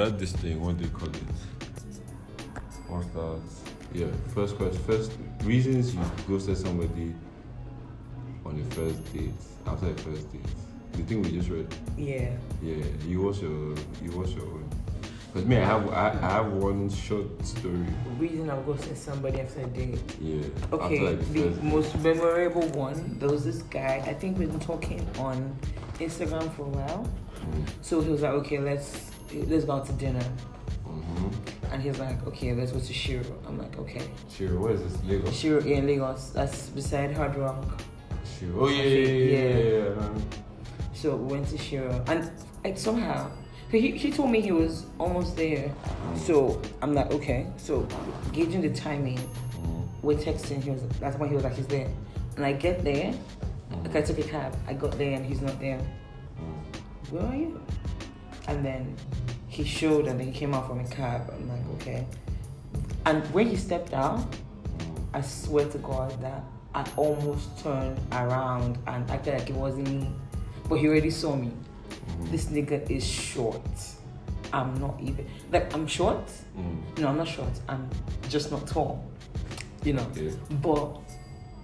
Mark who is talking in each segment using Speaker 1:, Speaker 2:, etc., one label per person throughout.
Speaker 1: that this thing, what do you call it? What's that? Yeah, first question. First reasons you ghosted somebody on the first date, after the first date. The thing we just read.
Speaker 2: Yeah.
Speaker 1: Yeah, you what's your you what's your own? Because me, I have I, I have one short story.
Speaker 2: Reason I'm ghosting somebody after a date.
Speaker 1: Yeah.
Speaker 2: Okay,
Speaker 1: like
Speaker 2: the most memorable one, there was this guy, I think we've been talking on Instagram for a while.
Speaker 1: Mm,
Speaker 2: So he was like, okay, let's let's go out to dinner.
Speaker 1: mhm.
Speaker 2: And he's like, okay, let's go to Shiro. I'm like, okay.
Speaker 1: Shiro, where is this? Lagos.
Speaker 2: Shiro in Lagos, that's beside Hard Rock.
Speaker 1: Shiro. Oh yeah, yeah, yeah, yeah. yeah, yeah.
Speaker 2: So we went to Shiro. And like somehow, he, he told me he was almost there. So I'm like, okay. So gauging the timing,
Speaker 1: Mhm.
Speaker 2: we're texting. He was that's when he was like, he's there. And I get there, like I took a cab. I got there and he's not there.
Speaker 1: Mm.
Speaker 2: Where are you? And then he showed and then he came out from a cab. I'm like, okay. And when he stepped out. I swear to God that I almost turned around and acted like it wasn't me. But he already saw me.
Speaker 1: Mhm.
Speaker 2: This nigga is short. I'm not even like I'm short.
Speaker 1: Mm.
Speaker 2: No, I'm not short. I'm just not tall. You know.
Speaker 1: Yeah.
Speaker 2: But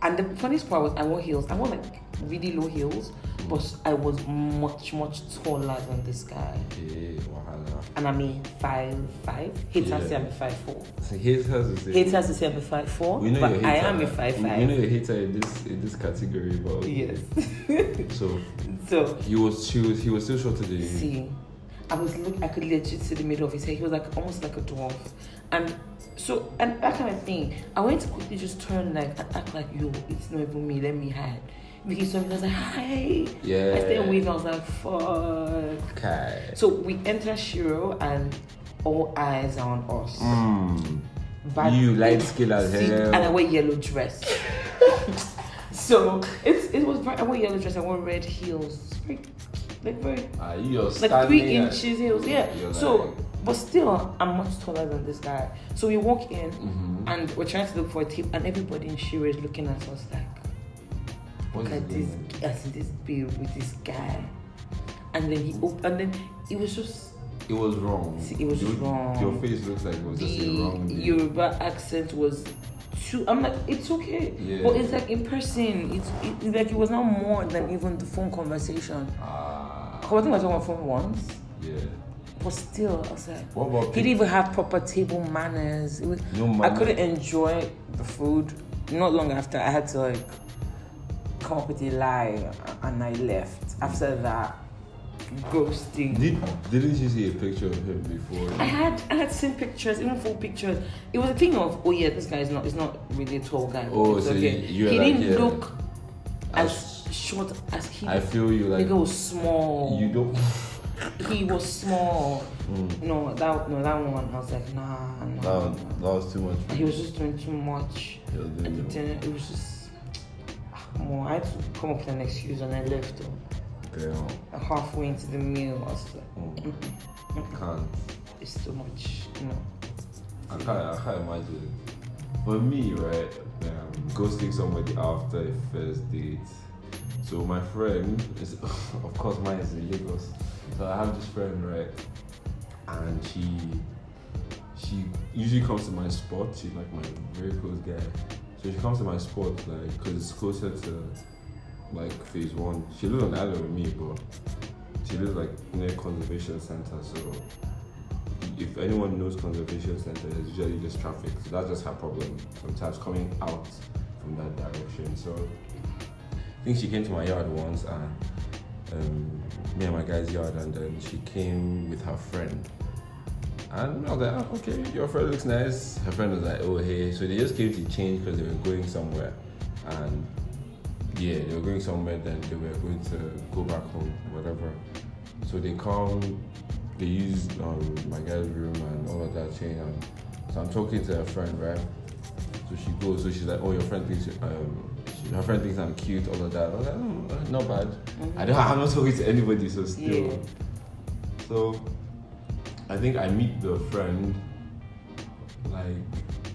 Speaker 2: and the funniest part was I wore heels. I wore like really low heels, but I was much much taller than this guy.
Speaker 1: Yeah, wahala.
Speaker 2: And I'm a five five. Haters
Speaker 1: Yeah.
Speaker 2: say I'm a five four.
Speaker 1: So haters the-
Speaker 2: Haters say I'm a five four.
Speaker 1: We know
Speaker 2: but
Speaker 1: a
Speaker 2: I
Speaker 1: hater.
Speaker 2: am a five
Speaker 1: know
Speaker 2: five.
Speaker 1: you're a hater in this in this category, but
Speaker 2: Yes.
Speaker 1: So
Speaker 2: so
Speaker 1: he was she was he was still shorter than you.
Speaker 2: see, I was look. I could legit see the middle of his head. He was like almost like a dwarf, and so and that kind of thing. I went to quickly just turn like and act like yo, it's not even me. Let me hide. Because somebody was like, hi.
Speaker 1: Yeah.
Speaker 2: I stayed with. I was like, fuck.
Speaker 1: Okay.
Speaker 2: So we enter Shiro and all eyes are on us.
Speaker 1: Mm.
Speaker 2: Bad-
Speaker 1: You light skin as hell.
Speaker 2: And I wear yellow dress. so it's it was very, I wear yellow dress. I wore red heels. Very, like very
Speaker 1: Ah, you're
Speaker 2: like three inches heels. Yeah. So,
Speaker 1: like-
Speaker 2: but still, I'm much taller than this guy. So we walk in
Speaker 1: Mhm.
Speaker 2: and we're trying to look for a tip, and everybody in Shiro is looking at us like, look at
Speaker 1: his
Speaker 2: this, see this babe with this guy. And then he op- and then it was just
Speaker 1: It was wrong.
Speaker 2: See, it was
Speaker 1: your,
Speaker 2: wrong.
Speaker 1: Your face looks like it was just a
Speaker 2: the
Speaker 1: wrong. name.
Speaker 2: Yoruba accent was too. I'm like, it's okay,
Speaker 1: Yeah.
Speaker 2: but it's like in person. It's, it, it's like it was not more than even the phone conversation.
Speaker 1: Ah.
Speaker 2: I think I was on my phone once,
Speaker 1: Yeah.
Speaker 2: but still, I was like,
Speaker 1: What about
Speaker 2: he didn't even have proper table manners. It was,
Speaker 1: No
Speaker 2: I couldn't enjoy the food. Not long after, I had to like come up with a lie, and I left. After that, ghosting.
Speaker 1: Did didn't you see a picture of him before?
Speaker 2: I had I had seen pictures, even full pictures. It was a thing of oh yeah, this guy is not is not really a tall guy.
Speaker 1: Oh, so
Speaker 2: okay.
Speaker 1: you- you're
Speaker 2: he
Speaker 1: like,
Speaker 2: didn't
Speaker 1: yeah.
Speaker 2: look as
Speaker 1: As-
Speaker 2: short as he.
Speaker 1: I feel you like
Speaker 2: nigga was small.
Speaker 1: you don't.
Speaker 2: He was small.
Speaker 1: Mm.
Speaker 2: No, that no that one. I was like nah, nah.
Speaker 1: That was, that was too much.
Speaker 2: he was just doing too much.
Speaker 1: He was
Speaker 2: At
Speaker 1: doing
Speaker 2: the
Speaker 1: it.
Speaker 2: dinner, it was just. More, I had to come up with an excuse and I left.
Speaker 1: Damn.
Speaker 2: Halfway into the meal, I was like,
Speaker 1: Mm.
Speaker 2: "Mm-mm,
Speaker 1: Can't.
Speaker 2: it's too much. You know.
Speaker 1: I can't. I can't imagine. For me, right, um, ghosting somebody after a first date. So my friend is, of course, mine is in Lagos. So I have this friend, right, and she, she usually comes to my spot. She's like my very close guy. So she comes to my spot, like, cause it's closer to, like, phase one. She lives on the island with me, but she lives like near conservation center. So if anyone knows conservation center, there's usually just traffic. So that's just her problem. Sometimes coming out from that direction. So I think she came to my yard once and um, me and my guy's yard, and then she came with her friend. And I was like, oh, okay, your friend looks nice. Her friend was like, oh, hey. So they just came to change because they were going somewhere. And yeah, they were going somewhere, then they were going to go back home, whatever. So they come, they use um, my guy's room and all of that change. And so I'm talking to her friend, right? So she goes, so she's like, oh, your friend thinks, um, she, her friend thinks I'm cute, all of that. I was like, "Mm, not bad. I don't, I'm not talking to anybody, so still.
Speaker 2: Yeah.
Speaker 1: So I think I meet the friend like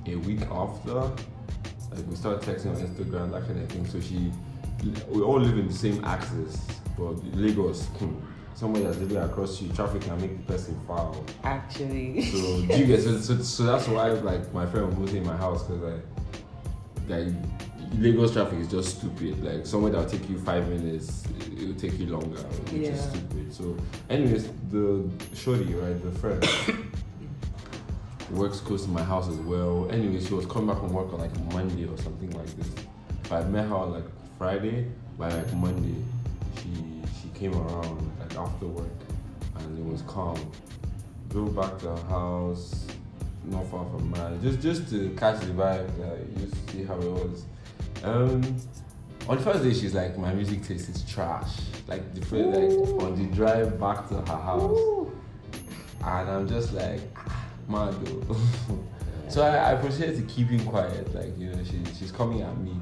Speaker 1: a week after. Like we start texting on Instagram, that kind of thing. So she, we all live in the same axis, but Lagos. hmm. somebody that's living across you, traffic can make the person foul.
Speaker 2: Actually.
Speaker 1: So you get so, so, so that's why like my friend was moving in my house because like like Lagos traffic is just stupid. Like somewhere that'll take you five minutes, it'll take you longer, which is stupid. So, anyways, the shorty, right, the friend works close to my house as well. Anyway, she was coming back from work on like Monday or something like this. If I met her on like Friday, by like Monday, she she came around like after work, and it was calm. Drove back to her house, not far from mine, just just to catch the vibe, like, just see how it was. Um, on the first day, she's like, my music taste is trash. Like the first, like on the drive back to her house,
Speaker 2: Ooh.
Speaker 1: and I'm just like, ah, mad though. so I, I proceeded to keep keeping quiet, like you know, she, she's coming at me.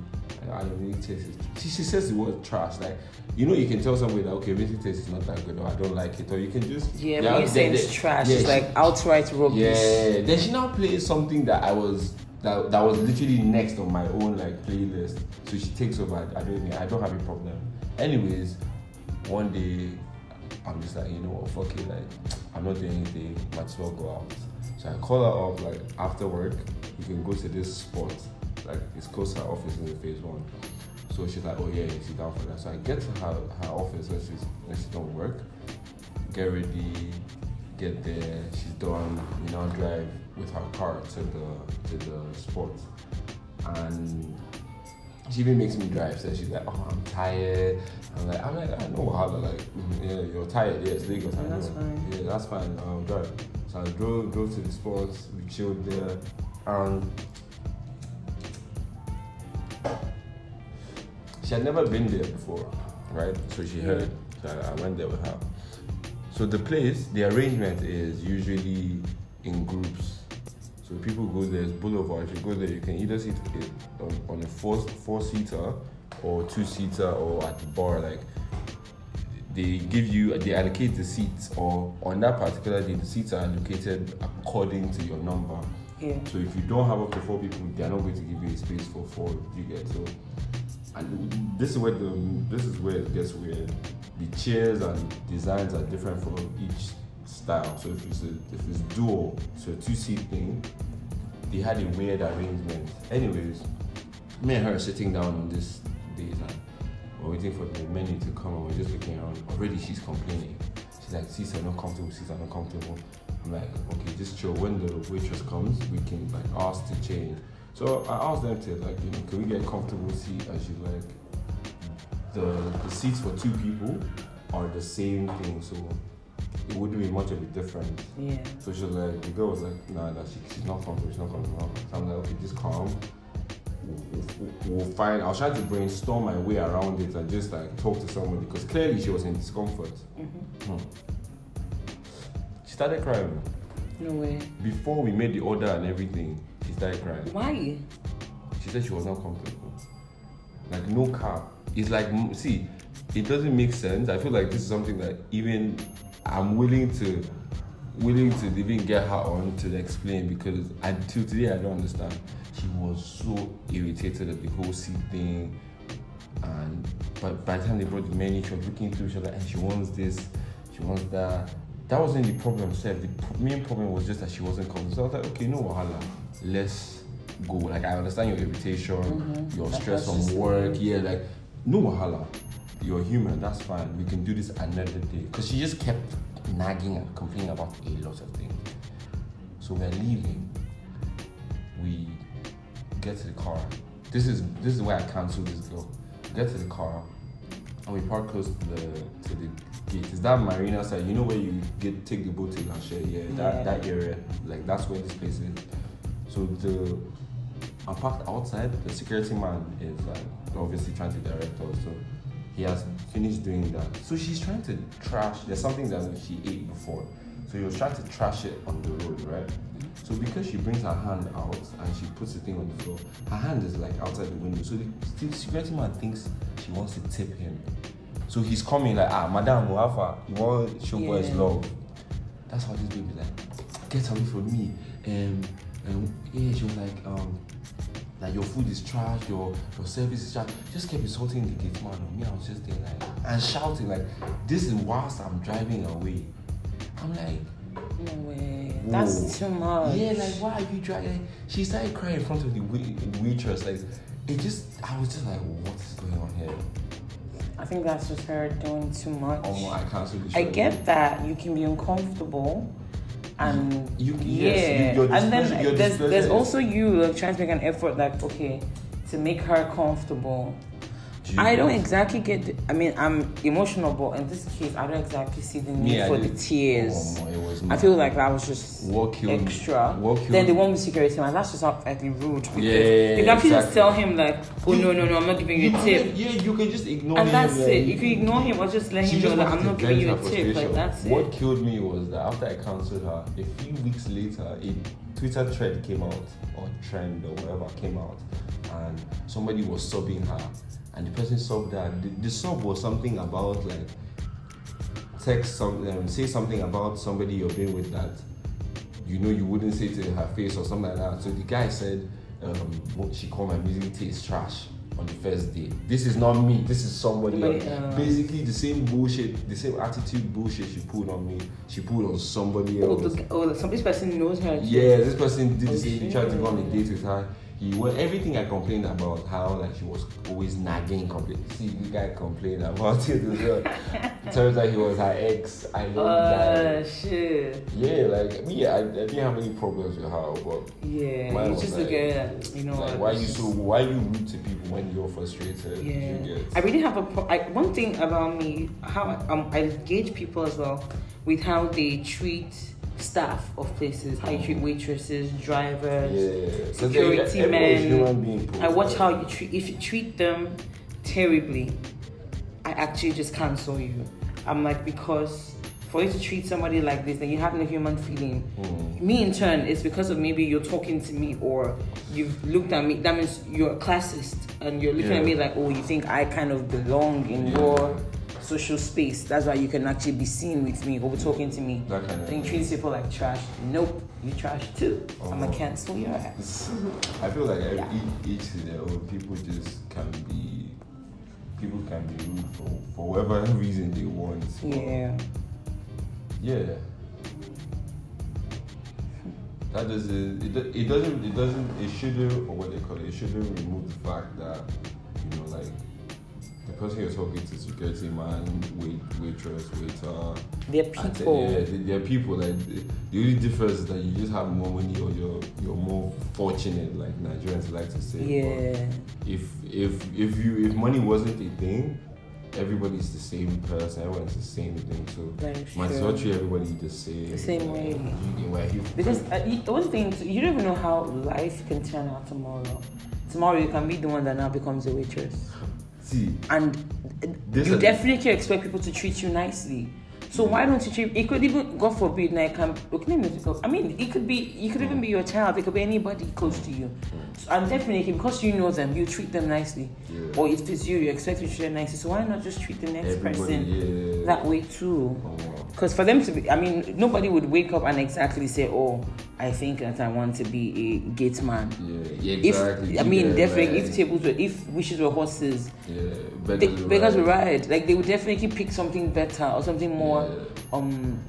Speaker 1: And your music taste is. She, she says the word trash, like you know, you can tell somebody that okay, music taste is not that good, or I don't like it, or you can just
Speaker 2: Yeah, when you
Speaker 1: they-
Speaker 2: say it's trash,
Speaker 1: yeah,
Speaker 2: it's
Speaker 1: she-
Speaker 2: like outright rubbish.
Speaker 1: yeah. Then she now plays something that I was that, that was literally next on my own like playlist. So she takes over. I don't I don't have a problem. Anyways, one day I'm just like, you know what, fuck it, like I'm not doing anything, might as well go out. So I call her up like after work, you can go to this spot. Like it's close to her office in the phase one. So she's like, oh yeah, she's down for that. So I get to her, her office when she's when she's done work, get ready, get there, she's done, we now drive with her car to the to the spot. And she even makes me drive. So she's like, "Oh, I'm tired." I'm like, "I'm like, I know how like, mm, yeah, you're tired. Yeah, it's Lagos. I
Speaker 2: Oh, that's fine.
Speaker 1: Yeah, that's fine. I'll drive." So I drove drove to the spot. We chilled there, and she had never been there before, right? So she heard. So I I went there with her. So the place, the arrangement is usually in groups. So people go there, it's boulevard. If you go there, you can either sit on, on a four four seater or two seater or at the bar. Like they give you, they allocate the seats, or on that particular day, the seats are allocated according to your number.
Speaker 2: Yeah.
Speaker 1: So if you don't have up to four people, they're not going to give you a space for four. You get so, and this is where the this is where it gets weird. The chairs and designs are different for each style. So if it's a, if it's dual, so a two seat thing, they had a weird arrangement. Anyways, me and her are sitting down on this date and we're waiting for the menu to come and we're just looking around. Already she's complaining. She's like, seats are not comfortable, seats are not comfortable. I'm like, okay, just chill. When the waitress comes, we can like ask to change. So I asked them to like, you know, can we get a comfortable seat? And she's like, the the seats for two people are the same thing, so it wouldn't be much of a difference.
Speaker 2: Yeah.
Speaker 1: So she was like, the girl was like, nah, that she, she's not comfortable, she's not comfortable. So I'm like, okay, just calm. We'll, we'll- we'll find. I was trying to brainstorm my way around it and just like talk to somebody because clearly she was in discomfort.
Speaker 2: hmm
Speaker 1: Hmm. She started crying
Speaker 2: No way.
Speaker 1: before we made the order and everything. She started crying.
Speaker 2: Why?
Speaker 1: She said she was not comfortable. Like no car. It's like see, it doesn't make sense. I feel like this is something that even I'm willing to willing to even get her on to explain because until today I don't understand. She was so irritated at the whole seat thing. And but by the time they brought the menu, she was looking through, she was like, and she wants this, she wants that. That wasn't the problem, Seth. The main problem was just that she wasn't comfortable. So I was like, okay, no wahala. Let's go. Like I understand your irritation,
Speaker 2: Mhm.
Speaker 1: your stress from work. Yeah, like no wahala. You're human. That's fine. We can do this another day. Cause she just kept nagging and complaining about a lot of things. So we're leaving. We get to the car. This is this is where I cancel this girl. Get to the car and we park close to the to the gate. Is that marina side? You know where you get take the boat to Lashe? Yeah, that that area. Like that's where this place is. So the I'm parked outside. The security man is like obviously trying to direct us. So he has finished doing that. So she's trying to trash. There's something that she ate before. So he was trying to trash it on the road, right? So because she brings her hand out and she puts the thing on the floor, her hand is like outside the window. So the, security man thinks she wants to tip him. So he's coming like, ah, Madam Muafa, you want to show boys
Speaker 2: Yeah.
Speaker 1: love. That's how this baby like, get away from me. Um, and yeah, she was like, um, like your food is trash, your your service is trash. Just kept insulting the gate man. Me, I was just there like, and shouting like, "This is whilst I'm driving away." I'm like,
Speaker 2: No way.
Speaker 1: Whoa.
Speaker 2: That's too much.
Speaker 1: yeah, like why are you driving? She started crying in front of the wait- waitress. Like, it just, I was just like, what is going on here?
Speaker 2: I think that's just her doing too much.
Speaker 1: Oh, I the
Speaker 2: I get that you can be uncomfortable, and
Speaker 1: You-
Speaker 2: yeah,
Speaker 1: yes, you- your
Speaker 2: and then there's there's also you like trying to make an effort, like okay, to make her comfortable.
Speaker 1: You
Speaker 2: I don't exactly get. The, I mean, I'm emotional, but in this case, I don't exactly see the need
Speaker 1: I
Speaker 2: for the tears.
Speaker 1: Oh,
Speaker 2: I feel like that was just
Speaker 1: What killed me-
Speaker 2: extra.
Speaker 1: what killed
Speaker 2: then the one with security man, that's just outrightly rude. Because
Speaker 1: Yeah, yeah,
Speaker 2: you can actually just tell him like, oh no no no, I'm not giving you a
Speaker 1: could-
Speaker 2: tip.
Speaker 1: Yeah, you can just ignore
Speaker 2: And
Speaker 1: him.
Speaker 2: And
Speaker 1: that's
Speaker 2: it. You can ignore him or just let
Speaker 1: She
Speaker 2: him know that I'm not giving you a tip. Like that's
Speaker 1: What
Speaker 2: it.
Speaker 1: killed me was that after I cancelled her, a few weeks later, a Twitter thread came out, or trend, or whatever came out, and somebody was subbing her, and the person subbed that. The, the sub was something about like text some, um, say something about somebody you're being with that you know you wouldn't say to her face or something like that. So the guy said, um, what she called my music taste trash on the first day. This is not me. This is somebody else.
Speaker 2: Else.
Speaker 1: Basically, the same bullshit, the same attitude bullshit she pulled on me, she pulled on somebody
Speaker 2: Oh,
Speaker 1: else.
Speaker 2: the, oh, some this person knows her.
Speaker 1: Yeah, this person did
Speaker 2: Oh,
Speaker 1: the same. He tried to go on a date with her. He well, everything I complained about how like she was always nagging. Complain. See, the guy complained about it as well. turns out he was her ex. I know
Speaker 2: Uh,
Speaker 1: that.
Speaker 2: shit.
Speaker 1: Yeah, like me, I, I didn't have any problems with her, but
Speaker 2: Yeah,
Speaker 1: Mine was
Speaker 2: just
Speaker 1: like-
Speaker 2: at you know.
Speaker 1: like, why you so why you rude to people when you're frustrated?
Speaker 2: Yeah,
Speaker 1: You get-
Speaker 2: I really have a pro- I, one thing about me. How I, um, I gauge people as well with how they treat staff of places. How you treat waitresses, drivers.
Speaker 1: yeah,
Speaker 2: security men. I watch how you treat. If you treat them terribly, I actually just cancel you. I'm like because for you to treat somebody like this, then you have no human feeling.
Speaker 1: Mm.
Speaker 2: Me in turn, it's because of maybe you're talking to me or you've looked at me. That means you're a classist and you're looking
Speaker 1: Yeah.
Speaker 2: at me like, oh, you think I kind of belong in
Speaker 1: Yeah.
Speaker 2: your social space. That's why you can actually be seen with me or talking to me.
Speaker 1: That kind of
Speaker 2: Then you
Speaker 1: thing.
Speaker 2: treat people like trash. Nope, you trash too. I'm
Speaker 1: Oh.
Speaker 2: gonna cancel your ass.
Speaker 1: I feel like every,
Speaker 2: Yeah.
Speaker 1: each, each to their own. People just can be, people can be rude for, for whatever reason they want.
Speaker 2: Yeah.
Speaker 1: Yeah. That doesn't, it, it doesn't, it doesn't, it shouldn't, or what they call it, it shouldn't remove the fact that, you know, like, the person you're talking to, security man, wait, waitress, waiter,
Speaker 2: They're people.
Speaker 1: yeah, they- they're people. Like the, the only difference is that you just have more money or you're you're more fortunate, like Nigerians like to say.
Speaker 2: Yeah.
Speaker 1: But if if if you if money wasn't a thing, everybody's the same person. Everyone's the same thing. So
Speaker 2: Very
Speaker 1: might as well treat everybody the same.
Speaker 2: The same way.
Speaker 1: You, you, well, you,
Speaker 2: Because uh, you- the one thing, you don't even know how life can turn out tomorrow. Tomorrow you can be the one that now becomes a waitress.
Speaker 1: See,
Speaker 2: And you definitely expect people to treat you nicely. So why don't you treat? It could even, God forbid, like um, can okay, let me just go. I mean, it could be, it could even be your child. It could be anybody close to you. So, and definitely because you know them, you treat them nicely.
Speaker 1: Yeah.
Speaker 2: Or if it's you, you expect to treat them nicely. So why not just treat the next
Speaker 1: everybody,
Speaker 2: person
Speaker 1: yeah.
Speaker 2: that way too?
Speaker 1: Oh, wow.
Speaker 2: Because for them to be, I mean, nobody would wake up and exactly say, "Oh, I think that I want to be a gate man."
Speaker 1: Yeah, yeah,
Speaker 2: If
Speaker 1: exactly.
Speaker 2: I mean,
Speaker 1: Yeah,
Speaker 2: definitely,
Speaker 1: like,
Speaker 2: if tables were, if wishes were horses,
Speaker 1: yeah,
Speaker 2: they,
Speaker 1: beggars
Speaker 2: would
Speaker 1: right.
Speaker 2: ride. Like they would definitely pick something better or something more,
Speaker 1: Yeah.
Speaker 2: um,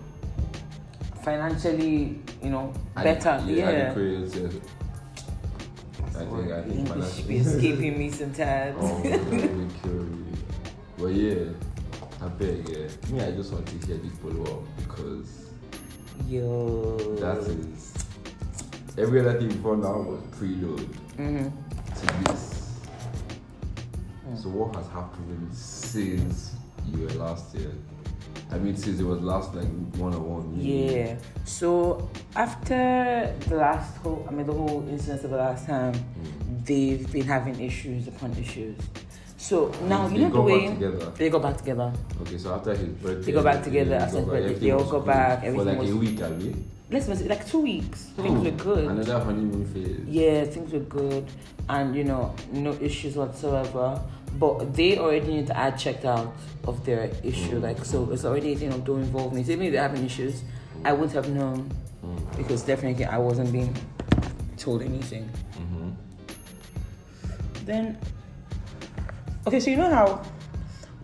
Speaker 2: financially, you know, better. Yeah.
Speaker 1: adequate, yeah. I think I think
Speaker 2: English be escaping me sometimes.
Speaker 1: Oh, that would kill me. But yeah, I beg, yeah. Me, I just want to hear the follow up because
Speaker 2: Yo.
Speaker 1: that is every other thing before now was preload
Speaker 2: hmm
Speaker 1: to this. So what has happened since you were last year? I mean, since it was last like one on one.
Speaker 2: Yeah. So after the last whole, I mean, the whole incident of the last time, they've been having issues upon issues. So now
Speaker 1: They
Speaker 2: you know the way they got back together.
Speaker 1: Okay, so after his birthday,
Speaker 2: They got back together, after
Speaker 1: they
Speaker 2: his
Speaker 1: got
Speaker 2: birthday,
Speaker 1: everything
Speaker 2: they all
Speaker 1: was
Speaker 2: got back,
Speaker 1: for
Speaker 2: everything
Speaker 1: like
Speaker 2: was-
Speaker 1: a week, have you?
Speaker 2: Let's say like two weeks. Things were good.
Speaker 1: Another honeymoon phase.
Speaker 2: Yeah, things were good, and you know, no issues whatsoever. But they already need to add checked out of their issue. Like, so it's already you know don't involve me. So even if they're having issues, I wouldn't have known
Speaker 1: Mm.
Speaker 2: because definitely I wasn't being told anything.
Speaker 1: Mm-hmm.
Speaker 2: Then, okay, so you know how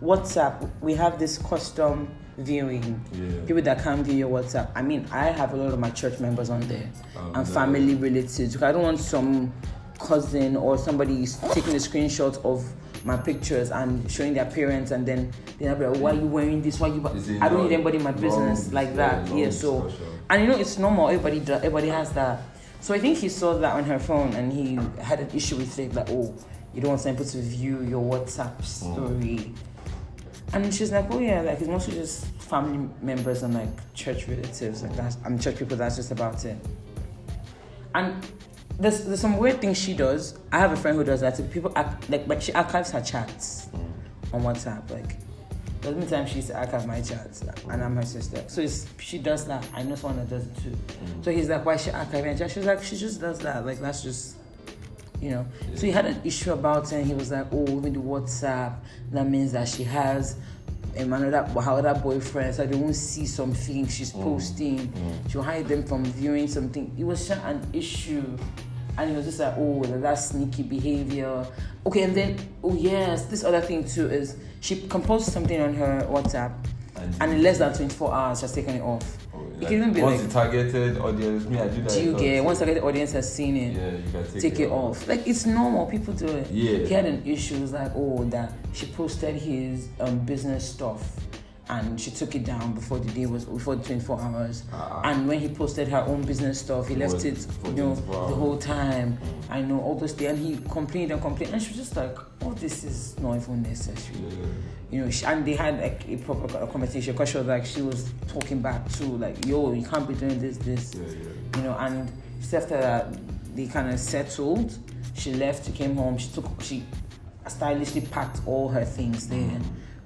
Speaker 2: WhatsApp, we have this custom viewing.
Speaker 1: Yeah.
Speaker 2: People that can't view your WhatsApp. I mean, I have a lot of my church members on there
Speaker 1: Um,
Speaker 2: and
Speaker 1: no.
Speaker 2: family relatives. Because I don't want some cousin or somebody taking a screenshot of my pictures and showing their parents, and then they'll be like, "Why are you wearing this? Why you?" I don't need anybody in my business like that. Yeah. So, and you know, it's normal. Everybody, everybody has that. So I think he saw that on her phone, and he had an issue with it. Like, oh, you don't want some people to view your WhatsApp mm. story. And she's like, oh yeah, like it's mostly just family members and like church relatives, like that's I'm church people. That's just about it. And there's there's some weird things she does. I have a friend who does that. too. People act, like, but she archives her chats mm. on WhatsApp. Like, the only time she used to archive my chats, and I'm her sister. So it's, she does that. I know someone that does it too. Mm. So he's like, why is she archiving her chats? She's like, she just does that. Like that's just you know. So he had an issue about it, and he was like, "Oh, even the WhatsApp, that means that she has um, another her other boyfriend, so they won't see some things she's posting. She'll hide them from viewing something." It was such an issue, and he was just like, "Oh, that's sneaky behavior." Okay, and then oh yes, this other thing too is she composed something on her WhatsApp, and in less than 24 hours, she's taken it off. It
Speaker 1: like,
Speaker 2: can even be
Speaker 1: once
Speaker 2: like,
Speaker 1: the targeted audience, me, I do that.
Speaker 2: do you get once the audience has seen it?
Speaker 1: Yeah, you can take,
Speaker 2: take it off. Like it's normal, people do it.
Speaker 1: Yeah.
Speaker 2: He had an issue, it was like, oh, that she posted his um, business stuff and she took it down before the day was before the 24 hours.
Speaker 1: Ah.
Speaker 2: And when he posted her own business stuff, he
Speaker 1: It
Speaker 2: left it, you know, the whole time. I know all those things, and he complained and complained, and she was just like, "Oh, this is not even necessary."
Speaker 1: Yeah.
Speaker 2: You know, she, and they had like a proper conversation because she was like, she was talking back to like, "Yo, you can't be doing this, this."
Speaker 1: Yeah, yeah.
Speaker 2: you know, and after that, they kind of settled. She left, she came home, she took, she stylishly packed all her things there,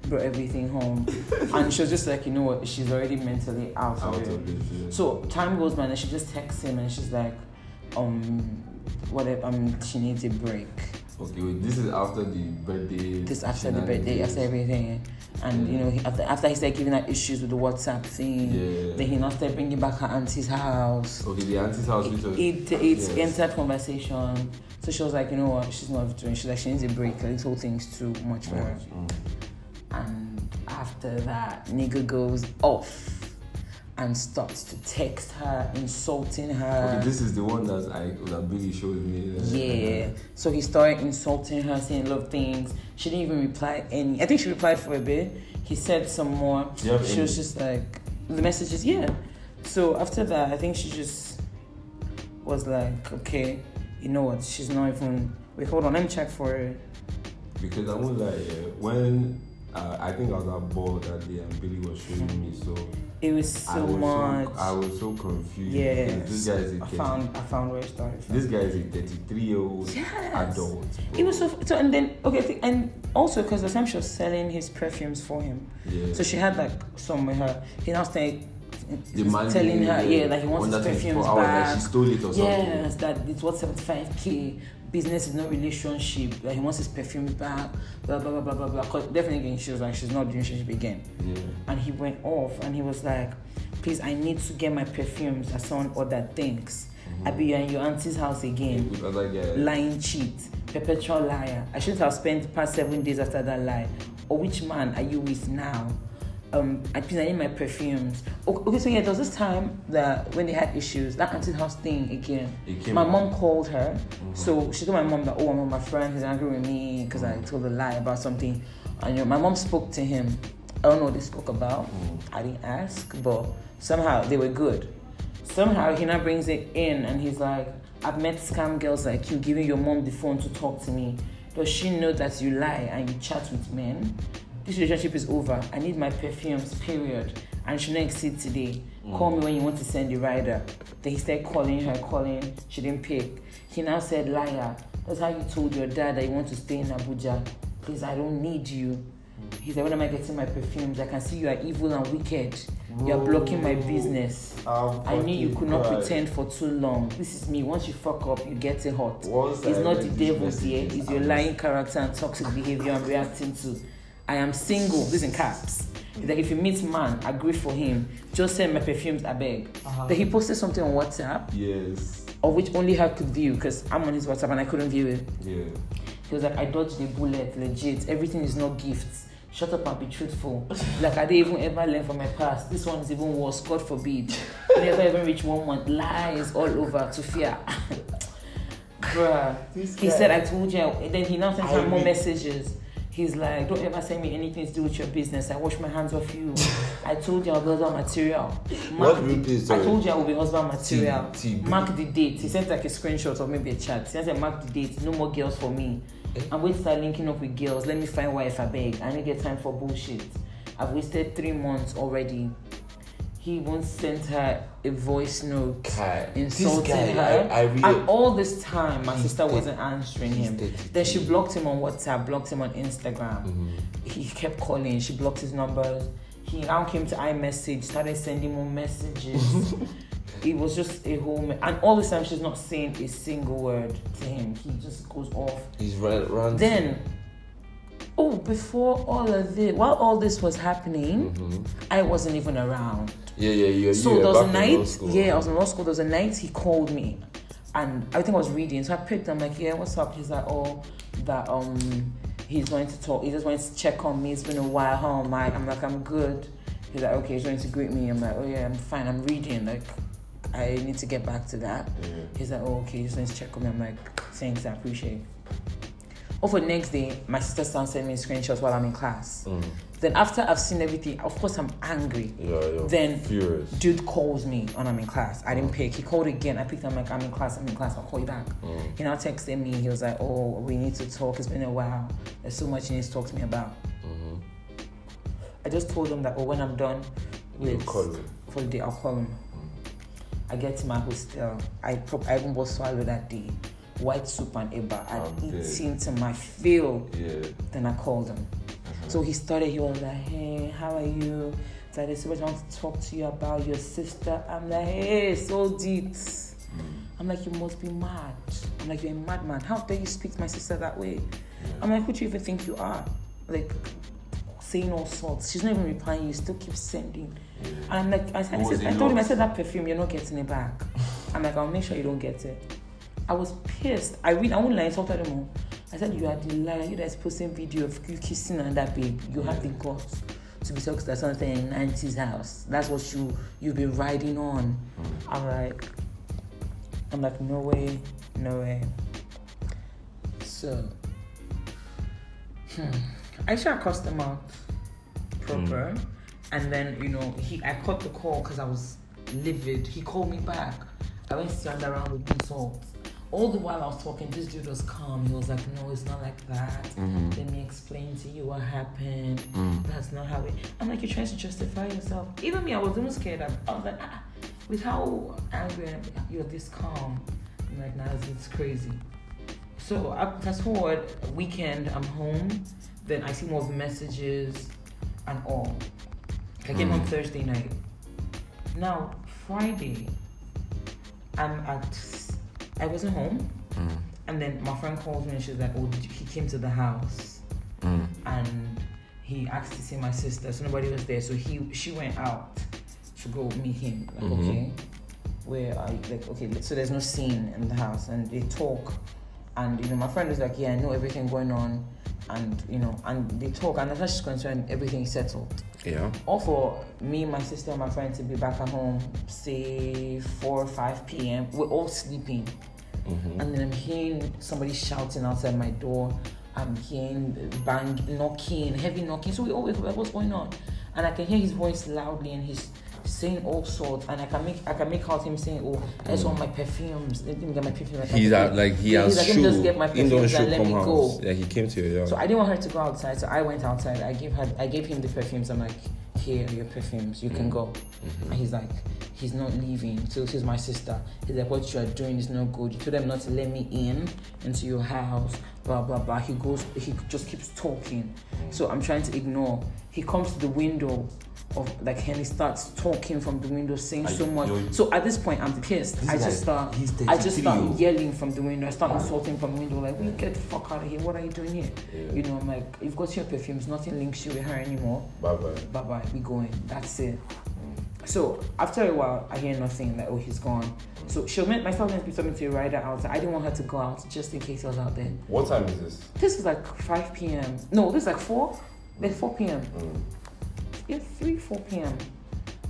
Speaker 2: brought everything home, and she was just like, you know what, she's already mentally out,
Speaker 1: Out
Speaker 2: of it.
Speaker 1: of it. Yeah.
Speaker 2: So time goes by, and she just texts him, and she's like, um, whatever, um, she needs a break.
Speaker 1: Okay, wait, this is after the birthday.
Speaker 2: This after the birthday, after everything, and you know, he, after after he started giving her issues with the WhatsApp thing,
Speaker 1: Yeah.
Speaker 2: then he now started bringing back her auntie's house.
Speaker 1: Okay, the auntie's house, which was.
Speaker 2: it, it
Speaker 1: yes.
Speaker 2: entered conversation. So she was like, you know what, she's not doing. She's like, she needs a break. Like, this whole thing's too much for her.
Speaker 1: Mm.
Speaker 2: And after that, nigga goes off and starts to text her, insulting her.
Speaker 1: Okay, this is the one that I that Billy showed me. uh,
Speaker 2: Yeah. So he started insulting her, saying a lot of things. She didn't even reply any. I think she replied for a bit. He said some more. She
Speaker 1: any?
Speaker 2: was just like, the messages, yeah. So after that, I think she just was like, okay, you know what? She's not even. Wait, hold on. Let me check for it.
Speaker 1: Because I won't lie, when uh, I think I was at ball that day and Billy was showing me, so
Speaker 2: It was
Speaker 1: I
Speaker 2: so
Speaker 1: was
Speaker 2: much.
Speaker 1: so I was so confused.
Speaker 2: yeah.
Speaker 1: This guy is a
Speaker 2: I
Speaker 1: 30,
Speaker 2: found. I found where it started. From.
Speaker 1: this guy is a 33 year old
Speaker 2: Yes.
Speaker 1: adult.
Speaker 2: It was so, so, and then okay, I and also because the time she was selling his perfumes for him,
Speaker 1: yeah.
Speaker 2: So she had like some with her. He now started telling her, yeah, like he wants his
Speaker 1: under 24
Speaker 2: perfumes
Speaker 1: hours,
Speaker 2: back.
Speaker 1: Like she stole it or something.
Speaker 2: Yes, that it's worth 75k. Business is no relationship. Like he wants his perfumes back. Blah blah blah blah blah blah. 'Cause definitely again, she was like, she's not doing relationship again.
Speaker 1: Yeah.
Speaker 2: And he went off and he was like, please, I need to get my perfumes as someone ordered things. I be in your auntie's house again lying cheat, perpetual liar. I shouldn't have spent the past seven days after that lie. Or which man are you with now? Um, I my perfumes. Okay, so yeah, there was this time that when they had issues, that auntie house thing again. My mom called her, so she told my mom that oh, I'm my friend, is angry with me because I told a lie about something. And you know, my mom spoke to him. I don't know what they spoke about. I didn't ask, but somehow they were good. Somehow he now brings it in and he's like, I've met scam girls like you giving your mom the phone to talk to me. Does she know that you lie and you chat with men? This relationship is over. I need my perfumes, period. And she not exceed today. Call me when you want to send the rider. Then he started calling her, calling. She didn't pick. He now said, liar. That's how you told your dad that you want to stay in Abuja. Please, I don't need you. He said, when am I getting my perfumes? I can see you are evil and wicked. You're blocking my business.
Speaker 1: I'm
Speaker 2: I knew you could not pretend for too long. This is me. Once you fuck up, you get it hot.
Speaker 1: Once
Speaker 2: it's
Speaker 1: I
Speaker 2: not the devil's here. It's your lying character and toxic behavior I'm reacting to. I am single. This in caps. It's like if you meet man, agree for him. Just send my perfumes. I beg.
Speaker 1: Uh-huh.
Speaker 2: Then he posted something on WhatsApp,
Speaker 1: Yes.
Speaker 2: of which only her could view, because I'm on his WhatsApp and I couldn't view it.
Speaker 1: Yeah.
Speaker 2: He was like, I dodged the bullet, legit. Everything is not gifts. Shut up and be truthful. like I didn't even ever learn from my past. This one is even worse. God forbid. Never even reach one month. Lies all over to fear. Bruh.
Speaker 1: This
Speaker 2: He
Speaker 1: guy-
Speaker 2: said, I told you. And then he now sent her more messages. He's like, don't ever send me anything to do with your business. I wash my hands off you. I told you I'll be husband material.
Speaker 1: What
Speaker 2: Mark
Speaker 1: read
Speaker 2: the-
Speaker 1: this,
Speaker 2: I told you I will be husband material.
Speaker 1: T- T-
Speaker 2: Mark the date. He sent like a screenshot or maybe a chat. He said, mark the date. No more girls for me.
Speaker 1: Eh?
Speaker 2: I'm going to start linking up with girls. Let me find wife I beg. I don't get time for bullshit. I've wasted three months already. He once sent her a voice note insulting
Speaker 1: guy,
Speaker 2: her.
Speaker 1: I, I really,
Speaker 2: and all this time, my sister
Speaker 1: dead.
Speaker 2: wasn't answering him.
Speaker 1: dead.
Speaker 2: Then she blocked him on WhatsApp, blocked him on Instagram.
Speaker 1: Mhm.
Speaker 2: He kept calling. She blocked his numbers. He now came to iMessage, started sending more messages. it was just a whole. Me- and all this time, she's not saying a single word to him. He just goes off.
Speaker 1: he's run.
Speaker 2: Then, oh, before all of this, while all this was happening,
Speaker 1: Mhm.
Speaker 2: I wasn't even around.
Speaker 1: Yeah, yeah, yeah.
Speaker 2: So there was a night, yeah, I was in law school. There was a night he called me, and I think I was reading. So I picked. I'm like, yeah, what's up? He's like, oh, that um, he's going to talk. He just wants to check on me. It's been a while. How am I? I'm like, I'm good. He's like, okay, he's going to greet me. I'm like, oh yeah, I'm fine. I'm reading. Like, I need to get back to that.
Speaker 1: Yeah.
Speaker 2: He's like, oh, okay, just wants to check on me. I'm like, thanks, I appreciate. it. For the next day, my sister started sending me screenshots while I'm in class.
Speaker 1: Mm.
Speaker 2: Then after I've seen everything, of course I'm angry.
Speaker 1: Yeah, yeah.
Speaker 2: Then
Speaker 1: furious.
Speaker 2: Dude calls me when I'm in class. I didn't pick. He called again. I picked. I'm like, I'm in class. I'm in class. I'll call you back.
Speaker 1: Mm.
Speaker 2: He now texted me. He was like, Oh, we need to talk. It's been a while. There's so much he needs to talk to me about.
Speaker 1: Mhm.
Speaker 2: I just told him that. Oh, when I'm done
Speaker 1: You
Speaker 2: with for the day, I'll call him. I get to my hostel. I prob- I even bought swallow that day. White soup and eba.
Speaker 1: I'm dead.
Speaker 2: to my fill.
Speaker 1: Yeah.
Speaker 2: Then I called him.
Speaker 1: Uh-huh.
Speaker 2: So he started, he was like, hey, how are you? So I said, I want to talk to you about your sister. I'm like, hey, so deep.
Speaker 1: Mm.
Speaker 2: I'm like, you must be mad. I'm like, you're a madman. How dare you speak to my sister that way?
Speaker 1: Yeah.
Speaker 2: I'm like, who do you even think you are? Like, saying all sorts. She's not even replying, you still keep sending.
Speaker 1: Yeah.
Speaker 2: And I'm like, I, I, said, I told him, I said, that perfume, you're not getting it back. I'm like, I'll make sure you don't get it. I was pissed. I read, I won't lie, I insulted him all. I said, you are the liar. You guys posting video of you kissing and that babe. You have the guts to be talking to something in 90s house. That's what you, you've been riding on.
Speaker 1: Mm.
Speaker 2: I'm like, I'm like, no way, no way. So, hmm. I should have cussed him out proper. And then, you know, he I cut the call because I was livid. He called me back. I went to stand around with insult. All the while I was talking, this dude was calm. He was like, no, it's not like that.
Speaker 1: Mhm.
Speaker 2: Let me explain to you what happened.
Speaker 1: Mm.
Speaker 2: That's not how it. I'm like, you're trying to justify yourself. Even me, I was even scared. I, was like, ah, with how angry you're this calm. I'm like, nah, it's, it's crazy. So I fast forward weekend, I'm home. Then I see more messages and all. I came
Speaker 1: Mm.
Speaker 2: Thursday night. Now Friday, I'm at. I wasn't home,
Speaker 1: Mm.
Speaker 2: and then my friend calls me and she's like, "Oh, he came to the house."
Speaker 1: Mm.
Speaker 2: and he asked to see my sister, so nobody was there. So he she went out to go meet him. Like,
Speaker 1: Mhm.
Speaker 2: okay, where I like okay, so there's no scene in the house, and they talk, and you know my friend was like, yeah, I know everything going on, and you know, and they talk, and as far as she's concerned, everything is settled.
Speaker 1: Yeah.
Speaker 2: All for me, my sister, and my friend to be back at home, say four or five p.m. We're all sleeping.
Speaker 1: Mhm.
Speaker 2: And then I'm hearing somebody shouting outside my door. I'm hearing bang, knocking, heavy knocking. So we all wake up, what's going on? And I can hear his voice loudly and he's saying all sorts. And I can make I can make out him saying, Oh, I just want my perfumes. Let me get my perfume.
Speaker 1: He's at, like he
Speaker 2: Yeah,
Speaker 1: has
Speaker 2: he's like, "Let me
Speaker 1: shoe.
Speaker 2: just get my perfumes and let me
Speaker 1: house.
Speaker 2: go."
Speaker 1: Yeah, he came to you. yard.
Speaker 2: So I didn't want her to go outside, so I went outside. I gave her I gave him the perfumes. I'm like, here are your perfumes, you can
Speaker 1: Mm.
Speaker 2: go.
Speaker 1: Mhm.
Speaker 2: And he's like, he's not leaving. So she's my sister. He's like, what you are doing is not good. You told them not to let me in into your house. Blah blah blah. He goes. He just keeps talking. So I'm trying to ignore. He comes to the window of like and he starts talking from the window, saying
Speaker 1: Are
Speaker 2: so much. So at this point, I'm pissed. I just start.
Speaker 1: he's
Speaker 2: I just start yelling from the window. I start insulting from the window. Like, we get the fuck out of here. What are you doing here?
Speaker 1: Yeah.
Speaker 2: You know, I'm like, you've got your perfumes. Nothing links you with her anymore
Speaker 1: Bye bye.
Speaker 2: bye bye, we going. That's it. So after a while, I hear nothing. Like, oh, he's gone. So she meant my meant to be talking to a rider outside. I didn't want her to go out just in case he was out there.
Speaker 1: What time is this?
Speaker 2: This is like 5 p.m. No, this is like 4. Like 4 p.m.
Speaker 1: Mm.
Speaker 2: Yeah, 3, 4 p.m.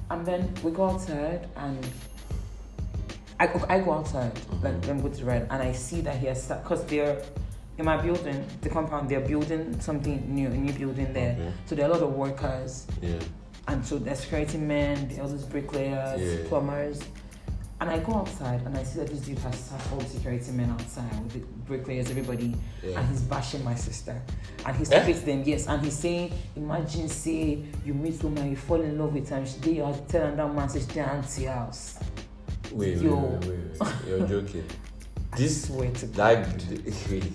Speaker 2: And then we go outside and I go, I go outside, like
Speaker 1: Mhm.
Speaker 2: then go to ride, and I see that he has because they're in my building, the compound, they're building something new, a new building there.
Speaker 1: Okay.
Speaker 2: So there are a lot of workers,
Speaker 1: Yeah.
Speaker 2: and so there's security men, there are all bricklayers,
Speaker 1: Yeah.
Speaker 2: plumbers. And I go outside and I see that this dude has sat all the security men outside with the bricklayers, everybody,
Speaker 1: Yeah.
Speaker 2: and he's bashing my sister. And he's
Speaker 1: Eh?
Speaker 2: to them, yes, and he's saying, Imagine, say, you meet woman, you fall in love with her, and she did your tell that man, say, she dey auntie house.
Speaker 1: Wait, wait, wait, wait, wait. You're joking.
Speaker 2: I
Speaker 1: This
Speaker 2: way to
Speaker 1: that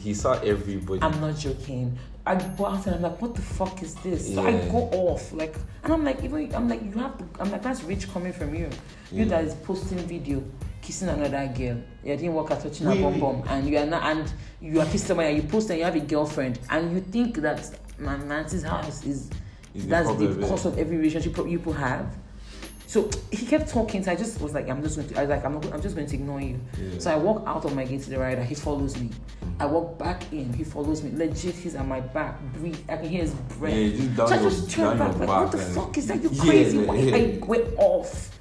Speaker 1: he saw everybody.
Speaker 2: I'm not joking. I go out and I'm like, what the fuck is this? So I go off, like, and I'm like, even I'm like, you have to. I'm like, that's rich coming from you. You
Speaker 1: Yeah.
Speaker 2: that is posting video kissing another girl. You didn't work out touching her
Speaker 1: Really?
Speaker 2: bum bum, and you are not, and you are kissing somebody. And you post and you have a girlfriend, and you think that my Nancy's house is
Speaker 1: Is
Speaker 2: that's the
Speaker 1: problem, yeah.
Speaker 2: cause of every relationship you people have. So he kept talking. So I just was like, I'm just going to. I was like, I'm not. I'm just going to ignore you.
Speaker 1: Yeah.
Speaker 2: So I walk out of my gate to the rider. He follows me. I walk back in. He follows me. Legit, he's at my back. Breathe. I can hear his breath.
Speaker 1: Yeah,
Speaker 2: so I just turn
Speaker 1: down
Speaker 2: back. Like, what the fuck is that? You
Speaker 1: Yeah,
Speaker 2: crazy?
Speaker 1: yeah,
Speaker 2: Why?
Speaker 1: yeah.
Speaker 2: I went off.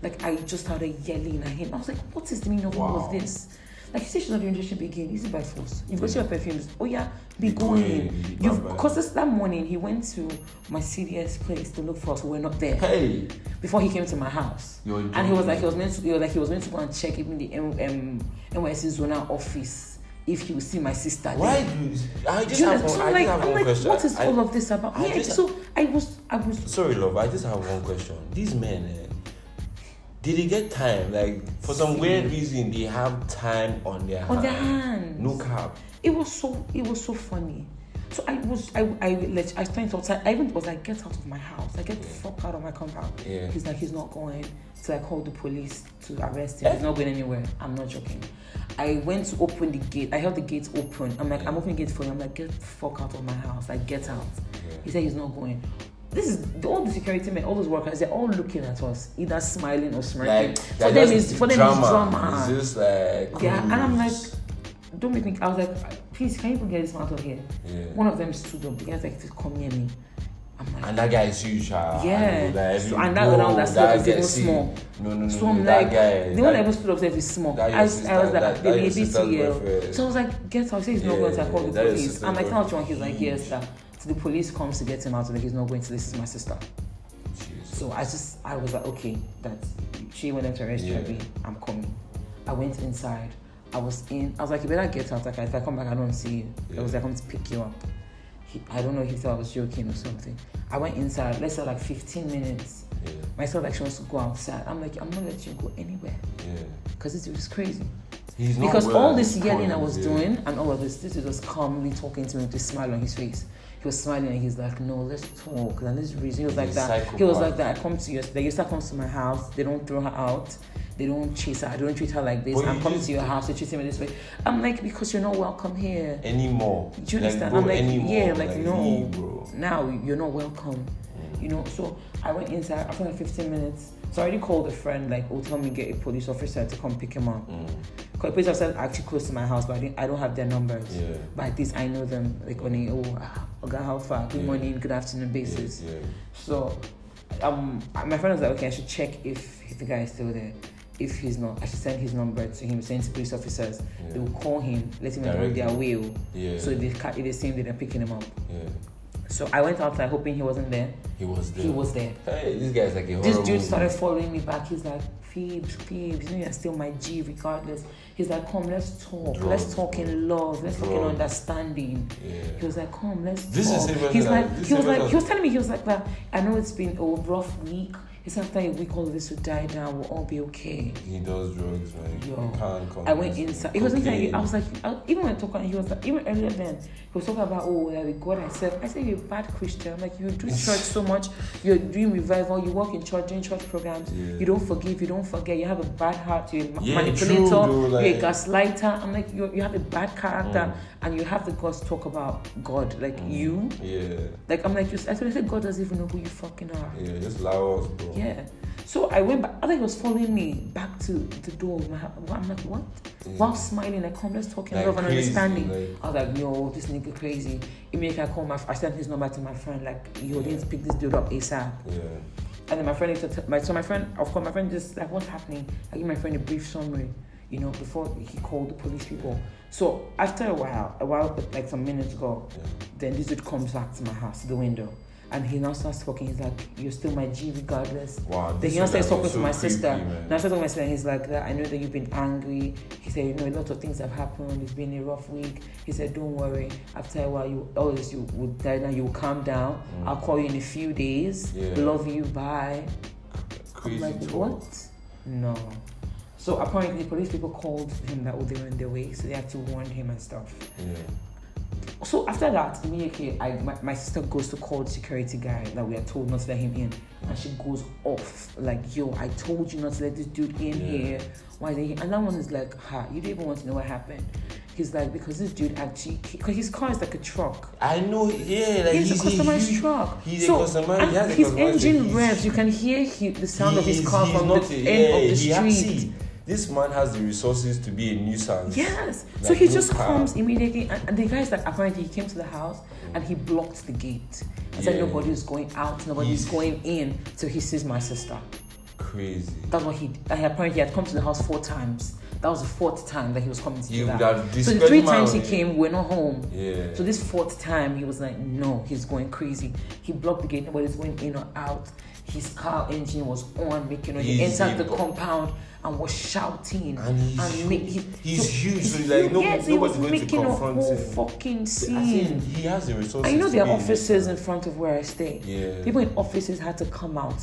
Speaker 2: Like I just started yelling at him. I was like, what is the meaning of all of this? Like you say she's not doing relationship again. Easy by force. You've got
Speaker 1: Yeah.
Speaker 2: your perfumes. Oh yeah, be
Speaker 1: Be
Speaker 2: going.
Speaker 1: going,
Speaker 2: You've because that morning he went to my CDS place to look for us. We were not there
Speaker 1: Hey,
Speaker 2: before he came to my house. And he was like he was meant to he was like he was meant to go and check even the M- um, NYSC zonal office if he would see my sister.
Speaker 1: why do you, I just have one,
Speaker 2: So
Speaker 1: I
Speaker 2: like,
Speaker 1: have one
Speaker 2: like,
Speaker 1: question.
Speaker 2: what is
Speaker 1: I-
Speaker 2: all of this about?
Speaker 1: I
Speaker 2: yeah,
Speaker 1: just-
Speaker 2: so I was I was
Speaker 1: Sorry, love. I just have one question. These men, eh, did they get time? Like for some weird reason, they have time on their
Speaker 2: on their
Speaker 1: hand.
Speaker 2: hands.
Speaker 1: No cap.
Speaker 2: It was so it was so funny. So I was I I I started outside. I even was like, get out of my house. Like get the fuck out of my compound.
Speaker 1: Yeah.
Speaker 2: He's like, he's not going. So I called the police to arrest him. Eh? He's not going anywhere. I'm not joking. I went to open the gate. I held the gate open. I'm like, I'm opening the gate for you. I'm like, get the fuck out of my house. Like get out.
Speaker 1: Yeah.
Speaker 2: He said he's not going. This is all the security men, all those workers. They're all looking at us, either smiling or smirking.
Speaker 1: Like
Speaker 2: for them, is for them
Speaker 1: drama.
Speaker 2: it's drama.
Speaker 1: It's just like
Speaker 2: Yeah, and I'm like, don't make me. I was like, please, can you get this man out of here?
Speaker 1: Yeah.
Speaker 2: One of them stood up. The guy's like, "Just come near me." I'm like,
Speaker 1: And that guy is huge, ah.
Speaker 2: Yeah.
Speaker 1: And, like,
Speaker 2: So- and that one that stood up is even small.
Speaker 1: No, no, no,
Speaker 2: so
Speaker 1: no,
Speaker 2: I'm
Speaker 1: that
Speaker 2: like,
Speaker 1: guy.
Speaker 2: the one that
Speaker 1: that-
Speaker 2: even stood up there is small.
Speaker 1: that
Speaker 2: I,
Speaker 1: sister-
Speaker 2: I was like,
Speaker 1: that-
Speaker 2: they
Speaker 1: that
Speaker 2: be
Speaker 1: your
Speaker 2: a
Speaker 1: sister's
Speaker 2: BTL. So I was like, get out. He he's not going to call the police. I'm like, tell. John. He's like, yes, sir. The police comes to get him out. I'm he's not going to. listen to my sister.
Speaker 1: Jesus.
Speaker 2: So I just, I was like, okay, that she went to arrest
Speaker 1: Yeah.
Speaker 2: Trevi. I'm coming. I went inside. I was in. I was like, you better get out. Like, if I come back, I don't see you. I was like, I'm to pick you up. He, I don't know if he thought I was joking or something. I went inside. Let's say like 15 minutes.
Speaker 1: Yeah,
Speaker 2: My son like she wants to go outside. I'm like, I'm not letting you go anywhere
Speaker 1: yeah.
Speaker 2: because it was crazy.
Speaker 1: He's
Speaker 2: Because all this yelling I was
Speaker 1: yeah.
Speaker 2: doing and all of this, this was just calmly talking to me with a smile on his face. He was smiling and he's like, No, let's talk. And let's reason. He was like that. He was like that. I come to your the Yesta comes to my house, they don't throw her out. They don't chase her. I don't treat her like this.
Speaker 1: But
Speaker 2: I'm coming to your house. They treat me this way. I'm like, because you're not welcome here.
Speaker 1: Anymore.
Speaker 2: Do you understand?
Speaker 1: Like,
Speaker 2: I'm like,
Speaker 1: anymore.
Speaker 2: yeah, like, no.
Speaker 1: bro.
Speaker 2: Now you're not welcome. You know, so I went inside after like 15 minutes. So I already called a friend, like, oh, tell me get a police officer to come pick him up.
Speaker 1: Mm.
Speaker 2: Because officer are actually close to my house, but I, didn't, I don't have their numbers.
Speaker 1: Yeah.
Speaker 2: But at least I know them, like on a, oh, ah, okay, how far? Good
Speaker 1: Yeah.
Speaker 2: morning, good afternoon basis.
Speaker 1: Yeah.
Speaker 2: So, um, my friend was like, okay, I should check if, the guy is still there. If he's not, I should send his number to him, send to police officers.
Speaker 1: Yeah.
Speaker 2: They will call him, let him know their will.
Speaker 1: Yeah.
Speaker 2: So if they, ca- if they see him, they're picking him up.
Speaker 1: yeah.
Speaker 2: So I went outside hoping he wasn't there.
Speaker 1: He was there.
Speaker 2: He was there.
Speaker 1: Hey, this guy's like a
Speaker 2: This dude
Speaker 1: movie.
Speaker 2: started following me back. He's like, Phoebes, Phoebes, you know you're still my G regardless. He's like, come, let's talk. let's
Speaker 1: Drugs,
Speaker 2: talk in love. Let's talk in understanding.
Speaker 1: Yeah.
Speaker 2: He was like, come, let's
Speaker 1: This is
Speaker 2: talk.
Speaker 1: even
Speaker 2: He's
Speaker 1: uh,
Speaker 2: like- he was like- he was telling me, he was like, well, I know it's been a rough week. Said after a week, all this will die down. We'll all be okay.
Speaker 1: He does drugs, man.
Speaker 2: Yo.
Speaker 1: You can't come
Speaker 2: I went inside. He was like,
Speaker 1: Cocaine.
Speaker 2: I was like, I, even when talking, he was like, even earlier then, he was talking about, oh, the God I serve. I said, you're a bad Christian. I'm like, you do church so much. You're doing revival. You work in church, doing church programs.
Speaker 1: Yeah.
Speaker 2: You don't forgive. You don't forget. You have a bad heart. You're a
Speaker 1: Yeah,
Speaker 2: manipulator.
Speaker 1: true, though,
Speaker 2: you're a gaslighter. I'm like, you you have a bad character,
Speaker 1: Mm.
Speaker 2: and you have the guts talk about God. Like
Speaker 1: Mm.
Speaker 2: you,
Speaker 1: Yeah.
Speaker 2: like I'm like, you. I said, I said, God doesn't even know who you fucking are.
Speaker 1: Yeah. Just allow us, bro.
Speaker 2: Yeah. So I went back. I think he was following me back to the door. of My, house. I'm like, what? Mm. While smiling, like, come, let's talk in
Speaker 1: Like
Speaker 2: love and understanding.
Speaker 1: like-
Speaker 2: I was like, yo, this nigga crazy. Immediately I called my, I sent his number to my friend, like, yo, need to pick this dude up ASAP.
Speaker 1: Yeah.
Speaker 2: And then my friend, my, so my friend, of course, my friend just like, what's happening? I give my friend a brief summary, you know, before he called the police people. So after a while, a while, like some minutes ago,
Speaker 1: Yeah.
Speaker 2: then this dude comes back to my house, the window, and he now starts talking. He's like, "You're still my G, regardless."
Speaker 1: Wow.
Speaker 2: Then he now starts talking to my
Speaker 1: creepy,
Speaker 2: sister.
Speaker 1: man.
Speaker 2: Now I started talking to my sister, he's like, I know that you've been angry." He said, "You know, a lot of things have happened. It's been a rough week." He said, "Don't worry. After a while, you always you will die down. You will calm down.
Speaker 1: Mm.
Speaker 2: I'll call you in a few days.
Speaker 1: Yeah.
Speaker 2: Love you. Bye."
Speaker 1: Crazy
Speaker 2: I'm like,
Speaker 1: talk.
Speaker 2: what? No. So apparently, police people called him that oh, they were on their way, so they had to warn him and stuff.
Speaker 1: Yeah.
Speaker 2: So after that, immediately, I my, my sister goes to call the security guy that we are told not to let him in, and she goes off like, "Yo, I told you not to let this dude in
Speaker 1: Yeah.
Speaker 2: here. Why is he?" And that one is like, "Ha, you didn't even want to know what happened." He's like, "Because this dude actually, because his car is like a truck."
Speaker 1: I know, yeah, like
Speaker 2: He's,
Speaker 1: he's,
Speaker 2: a customized
Speaker 1: huge-
Speaker 2: truck.
Speaker 1: He's
Speaker 2: so,
Speaker 1: a customized.
Speaker 2: and
Speaker 1: he has a
Speaker 2: his engine revs. You can hear he, the sound of his car from
Speaker 1: not
Speaker 2: the
Speaker 1: a-
Speaker 2: end
Speaker 1: yeah,
Speaker 2: of the street.
Speaker 1: see, this man has the resources to be a nuisance.
Speaker 2: Yes. so he
Speaker 1: no
Speaker 2: just
Speaker 1: car.
Speaker 2: comes immediately, and, and the guy's like, apparently he came to the house and he blocked the gate. said
Speaker 1: Yeah.
Speaker 2: nobody is going out, nobody's
Speaker 1: He's-
Speaker 2: going in So he sees my sister.
Speaker 1: Crazy.
Speaker 2: That's what he. And apparently he had come to the house four times. That was the fourth time that he was coming to
Speaker 1: You
Speaker 2: house.
Speaker 1: have
Speaker 2: So the three times he came, we're not home.
Speaker 1: Yeah.
Speaker 2: So this fourth time, he was like, no, he's going crazy. He blocked the gate, nobody's going in or out. His car engine was on, making noise. He
Speaker 1: He's
Speaker 2: entered the compound and was shouting.
Speaker 1: And he's
Speaker 2: ma-
Speaker 1: huge. He's huge, so
Speaker 2: he's
Speaker 1: like, no-
Speaker 2: yes, he was
Speaker 1: nobody's going to confront
Speaker 2: whole
Speaker 1: him.
Speaker 2: fucking scene.
Speaker 1: he has the resources.
Speaker 2: And you know there are
Speaker 1: a
Speaker 2: officers in front of where I stay.
Speaker 1: Yeah.
Speaker 2: People in offices had to come out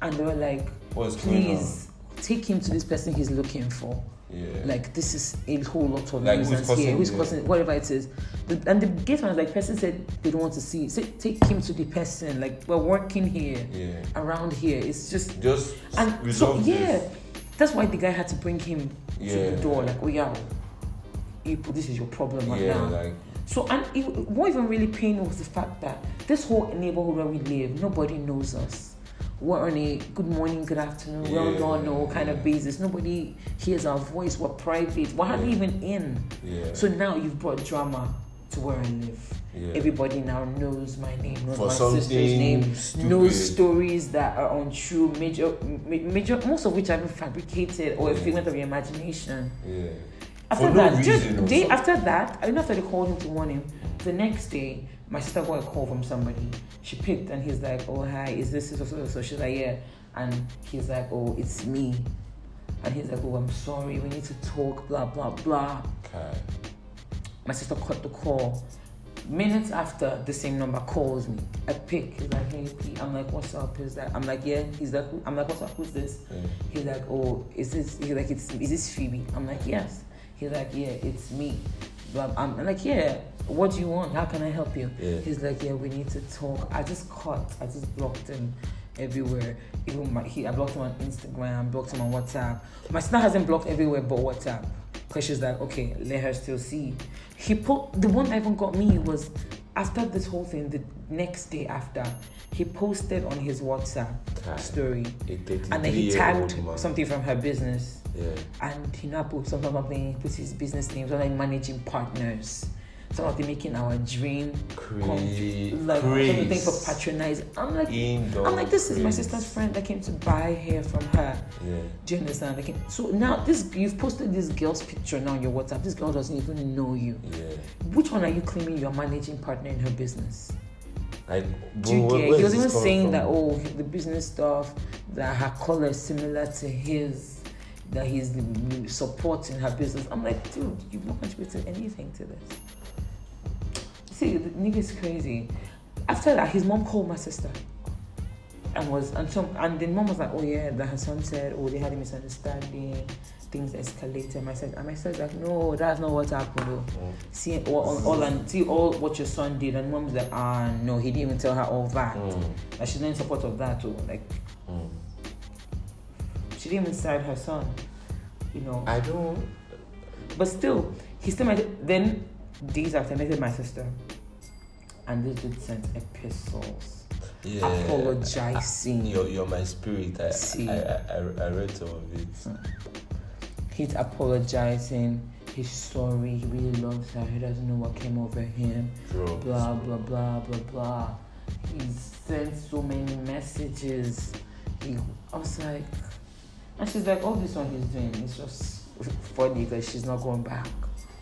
Speaker 2: and they were like,
Speaker 1: What's
Speaker 2: please take him to this person he's looking for.
Speaker 1: Yeah.
Speaker 2: Like this is a whole lot of
Speaker 1: Like, who's
Speaker 2: nuisance
Speaker 1: causing
Speaker 2: here. Who's
Speaker 1: the-
Speaker 2: causing whatever it is? The, and the gate man was like, person said they don't want to see. Say, take him to the person. Like we're working here,
Speaker 1: yeah.
Speaker 2: around here. It's just
Speaker 1: Just
Speaker 2: and so
Speaker 1: resolve
Speaker 2: yeah,
Speaker 1: this.
Speaker 2: That's why the guy had to bring him to the door. Like, oh yeah, put this is your problem right
Speaker 1: Yeah,
Speaker 2: now.
Speaker 1: like
Speaker 2: So, and it, what even really pained was the fact that this whole neighborhood where we live, nobody knows us. We're on a good morning, good afternoon,
Speaker 1: Yeah,
Speaker 2: don't know kind
Speaker 1: yeah.
Speaker 2: of basis. Nobody hears our voice. We're private. We're hardly
Speaker 1: Yeah.
Speaker 2: even in.
Speaker 1: yeah.
Speaker 2: So now you've brought drama to where I live.
Speaker 1: yeah.
Speaker 2: Everybody now knows my name, knows
Speaker 1: For
Speaker 2: my sister's name,
Speaker 1: stupid.
Speaker 2: knows stories that are untrue, major, major, most of which are even fabricated or a figment of your imagination.
Speaker 1: Yeah.
Speaker 2: After
Speaker 1: For no
Speaker 2: that, just
Speaker 1: reason
Speaker 2: day after that, I mean after they called him to warn him, the next day my sister got a call from somebody. She picked and he's like, "Oh hi, is this so so so?" She's like, "Yeah," and he's like, "Oh, it's me," and he's like, "Oh, I'm sorry, we need to talk." Blah blah blah.
Speaker 1: Okay.
Speaker 2: My sister cut the call. Minutes after, the same number calls me. I pick. He's like, "Hey, P." I'm like, "What's up?" He's like, "I'm like, yeah." He's like, "I'm like, what's up? Who's this?"
Speaker 1: Yeah.
Speaker 2: He's like, oh, is this? He's like, it's is this Phoebe? I'm like, yes. He's like, yeah, it's me. But I'm, I'm like, yeah. What do you want? How can I help you?
Speaker 1: Yeah.
Speaker 2: He's like, yeah, we need to talk. I just cut. I just blocked him everywhere. Even my, he, I blocked him on Instagram, blocked him on WhatsApp. My sister hasn't blocked everywhere but WhatsApp. She's like, okay, let her still see. He put the one that even got me was after this whole thing. The next day after, he posted on his WhatsApp
Speaker 1: Okay.
Speaker 2: story and then he tagged something from her business
Speaker 1: Yeah.
Speaker 2: and he now put something something put his business name names like managing partners some of them making our dream come
Speaker 1: Crazy.
Speaker 2: like something for patronize i'm like
Speaker 1: Indoor
Speaker 2: i'm like this is my sister's friend that came to buy hair from her
Speaker 1: Yeah.
Speaker 2: do you understand like so now this you've posted this girl's picture now on your whatsapp this girl doesn't even know you
Speaker 1: Yeah.
Speaker 2: which one are you claiming you're managing partner in her business
Speaker 1: Like,
Speaker 2: do you get? He was even saying
Speaker 1: from?
Speaker 2: that oh the business stuff that her color is similar to his, that he's supporting her business. I'm like, dude, you've not contributed anything to this. See, the nigga's crazy. After that, his mom called my sister. And was and some and the mom was like, oh yeah, that her son said, oh they had a misunderstanding, things escalated. My sister and my sister's like, no, that's not what happened. Though
Speaker 1: Mm.
Speaker 2: see all, all, all and see all what your son did and mom's like ah no he didn't even tell her all that
Speaker 1: Mm.
Speaker 2: like she's not in support of that too like
Speaker 1: Mm.
Speaker 2: she didn't even side her son you know
Speaker 1: I don't.
Speaker 2: but still he still might then days after I met my sister and this dude sent epistles
Speaker 1: Yeah.
Speaker 2: apologizing.
Speaker 1: You're, you're my spirit. I,
Speaker 2: See.
Speaker 1: I, I, I, I read some of it. Hmm.
Speaker 2: He's apologizing. He's sorry. He really loves her. He doesn't know what came over him.
Speaker 1: Drugs.
Speaker 2: Blah blah blah blah blah. He sent so many messages. He, I was like, and she's like, all this one he's doing is just funny because she's not going back.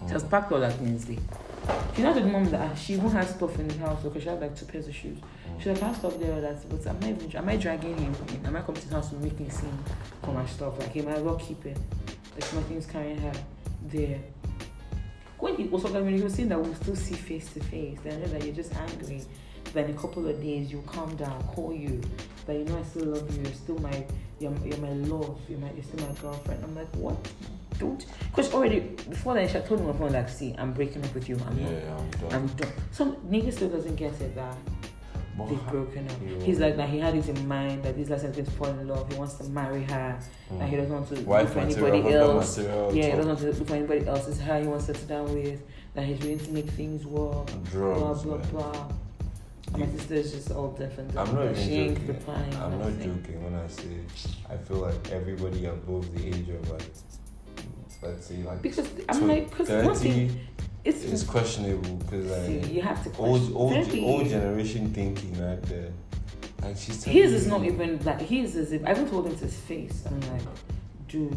Speaker 2: Hmm. She was packed all that Wednesday. She not the mom that she even has stuff in the house because she has like two pairs of shoes. She's like, I have stuff there, that, but I'm not even, am I dragging him in? Am I coming to his house to make me scene for my stuff? Like, he might well keep it. Like, nothing's carrying her there. When he was talking, when he was saying that we'll still see face to face, then I know that you're just angry. Then in a couple of days, you'll calm down, call you. But you know, I still love you. You're still my, you're, you're my love. You're, my, you're still my girlfriend. I'm like, what? Don't. Because already, before then, she had told me on phone, like, see, I'm breaking up with you. I'm not.
Speaker 1: Yeah, I'm done.
Speaker 2: I'm done. Some nigga still doesn't get it that
Speaker 1: But
Speaker 2: they've broken up.
Speaker 1: Yeah.
Speaker 2: He's like that he had it in mind that this last to fall in love. He wants to marry her. That he mm. doesn't want to
Speaker 1: Wife
Speaker 2: look for anybody else.
Speaker 1: material,
Speaker 2: Yeah, he doesn't want to look for anybody else. It's her he wants to sit down with. That he's willing to make things work.
Speaker 1: Drugs,
Speaker 2: blah blah
Speaker 1: man.
Speaker 2: blah. My sister's just all different.
Speaker 1: I'm not
Speaker 2: she
Speaker 1: even joking. I'm not joking when I say I feel like everybody above the age of like let's say like
Speaker 2: Because I'm like, because one
Speaker 1: 30
Speaker 2: thing, it's,
Speaker 1: questionable because
Speaker 2: see,
Speaker 1: like
Speaker 2: you have to
Speaker 1: old old old generation thinking right there. Like she's
Speaker 2: His is not even like his is. If I even told him to his face. I'm like, dude,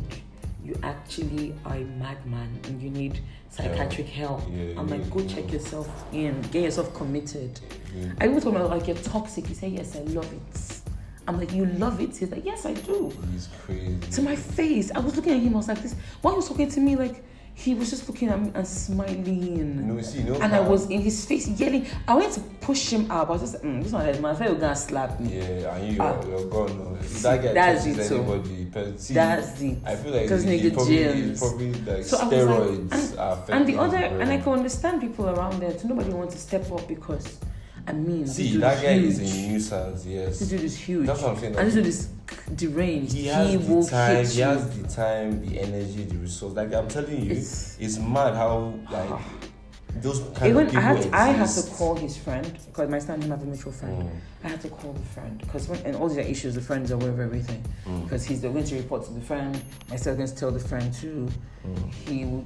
Speaker 2: you actually are a madman and you need psychiatric help.
Speaker 1: Yeah,
Speaker 2: I'm
Speaker 1: you
Speaker 2: like, go check yourself in, get yourself committed. I even told him like you're toxic. He said, yes, I love it. I'm like, you love it? He's like, yes, I do.
Speaker 1: He's crazy.
Speaker 2: To my face, I was looking at him. I was like, this. Why was talking to me like he was just looking at me and smiling.
Speaker 1: No, see, no.
Speaker 2: And I was in his face yelling. I went to push him out. I was just, mm, this one man. I felt he was gonna slap me.
Speaker 1: Yeah, and you,
Speaker 2: Ah.
Speaker 1: you're, you're gone. No. That guy
Speaker 2: that's it,
Speaker 1: anybody. But see,
Speaker 2: That's it.
Speaker 1: I feel like
Speaker 2: Because
Speaker 1: he, he
Speaker 2: nigga
Speaker 1: probably,
Speaker 2: James.
Speaker 1: probably like
Speaker 2: So was like-
Speaker 1: steroids
Speaker 2: and- And the other, and I can understand people around there. So nobody wants to step up because, I mean,
Speaker 1: See, that guy
Speaker 2: huge.
Speaker 1: is a nuisance, yes.
Speaker 2: This dude is huge.
Speaker 1: That's what I'm saying.
Speaker 2: and this dude is deranged.
Speaker 1: he has
Speaker 2: will
Speaker 1: the time, he has the time, the energy, the resource. Like I'm telling you,
Speaker 2: It's-
Speaker 1: it's, mad how like those kind
Speaker 2: Even
Speaker 1: of
Speaker 2: I had, to, I had to call his friend because my son him have a mutual friend.
Speaker 1: Mm,
Speaker 2: I had to call the friend because and all these issues. The friends are aware of everything
Speaker 1: mm,
Speaker 2: because he's going to report to the friend. My son going to tell the friend too.
Speaker 1: mm.
Speaker 2: He,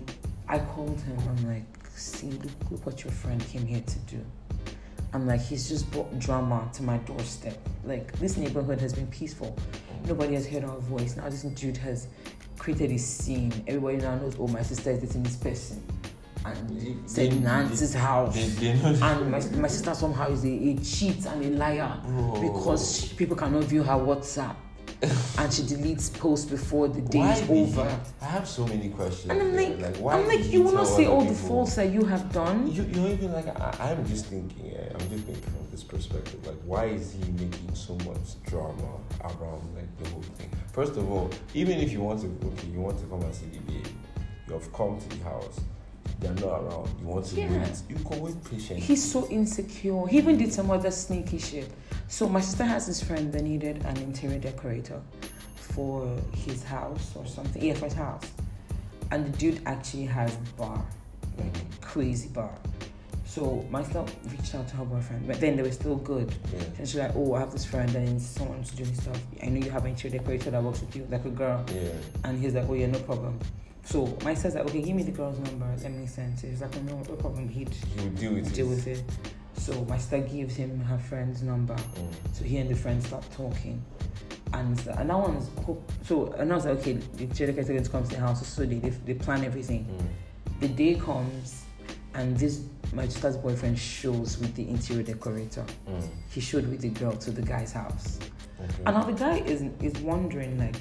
Speaker 2: I called him. I'm like, see, look, look what your friend came here to do. I'm like, he's just brought drama to my doorstep. Like this neighborhood has been peaceful. Nobody has heard our voice. Now this dude has created a scene. Everybody now knows. Oh, my sister is dating this person, and
Speaker 1: They-
Speaker 2: said
Speaker 1: they-
Speaker 2: Nancy's house.
Speaker 1: They, know
Speaker 2: and my, my sister somehow is a, a cheat and a liar
Speaker 1: Bro.
Speaker 2: because she- people cannot view her WhatsApp and she deletes posts before the day
Speaker 1: Why
Speaker 2: is over.
Speaker 1: I have so many questions.
Speaker 2: And I'm
Speaker 1: there.
Speaker 2: like,
Speaker 1: why
Speaker 2: I'm like, you will not
Speaker 1: tell
Speaker 2: say all the faults that you have done.
Speaker 1: You, you're even like I, I'm just thinking. Yeah, I'm just thinking from this perspective. Like, why is he making so much drama around like the whole thing? First of all, even if you want to, okay, you want to come and see the baby, you have come to the house. They're not around. You want to
Speaker 2: Yeah.
Speaker 1: wait. You can wait patiently.
Speaker 2: He's so insecure. He even did some other sneaky shit. So my sister has this friend that needed an interior decorator for his house or something. Yeah, for his house. And the dude actually has bar, like mm-hmm. crazy bar. So myself reached out to her boyfriend, but then they were still good.
Speaker 1: yeah.
Speaker 2: And she's like, "Oh, I have this friend and then someone to do his stuff. I know you have an interior decorator that works with you, like a girl."
Speaker 1: Yeah.
Speaker 2: And he's like, "Oh yeah, no problem." So my sister's like, "Okay, give me the girl's number. Let me send it." He's like, "Oh, "No, no problem. He'd
Speaker 1: deal with
Speaker 2: deal
Speaker 1: it.
Speaker 2: with it." So my sister gives him her friend's number.
Speaker 1: Mm.
Speaker 2: So he and the friend start talking. And, so- and that one's so and I was like, okay, the decorator is going to come to the house. So they, they, they plan everything.
Speaker 1: Mm.
Speaker 2: The day comes, and this my sister's boyfriend shows with the interior decorator.
Speaker 1: Mm.
Speaker 2: He showed with the girl to the guy's house.
Speaker 1: Okay.
Speaker 2: And now the guy is is wondering like,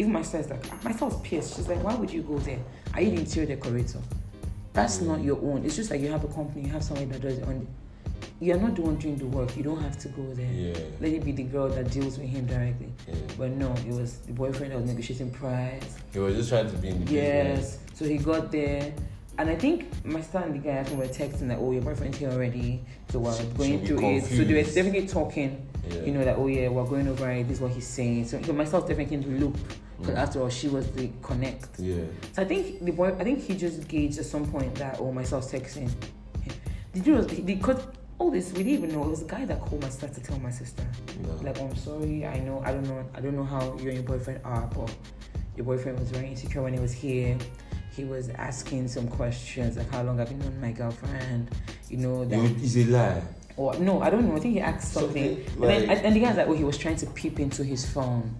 Speaker 2: even my sister's like, ah, my sister's pissed. She's like, why would you go there? Are you the interior decorator? That's not mm. your own. It's just like you have a company, you have somebody that does it on. You're not the one doing the work. You don't have to go there.
Speaker 1: Yeah.
Speaker 2: Let it be the girl that deals with him directly.
Speaker 1: yeah.
Speaker 2: But no, it was the boyfriend that was negotiating price.
Speaker 1: He was just trying to be in the business.
Speaker 2: Yes. So he got there. And I think my sister and the guy I think were texting like, oh, your boyfriend's here already. So we're
Speaker 1: So
Speaker 2: going
Speaker 1: we
Speaker 2: through it. So they were definitely talking
Speaker 1: Yeah.
Speaker 2: you know that oh yeah we're going over it this is what he's saying so so myself definitely in the loop because
Speaker 1: Mm.
Speaker 2: after all she was the connect
Speaker 1: Yeah.
Speaker 2: so i think the boy i think he just gauged at some point that oh myself texting the dude was because all this we didn't even know. It was a guy that called my sister to tell my sister,
Speaker 1: No.
Speaker 2: like, oh, I'm sorry. I know. I don't know. I don't know how you and your boyfriend are, but your boyfriend was very insecure when he was here. He was asking some questions like, how long have you known my girlfriend? You know that.
Speaker 1: You- It's a lie.
Speaker 2: Or no, I don't know. I think he asked something,
Speaker 1: Something
Speaker 2: and, then, and the guy's like, "Oh, he was trying to peep into his phone."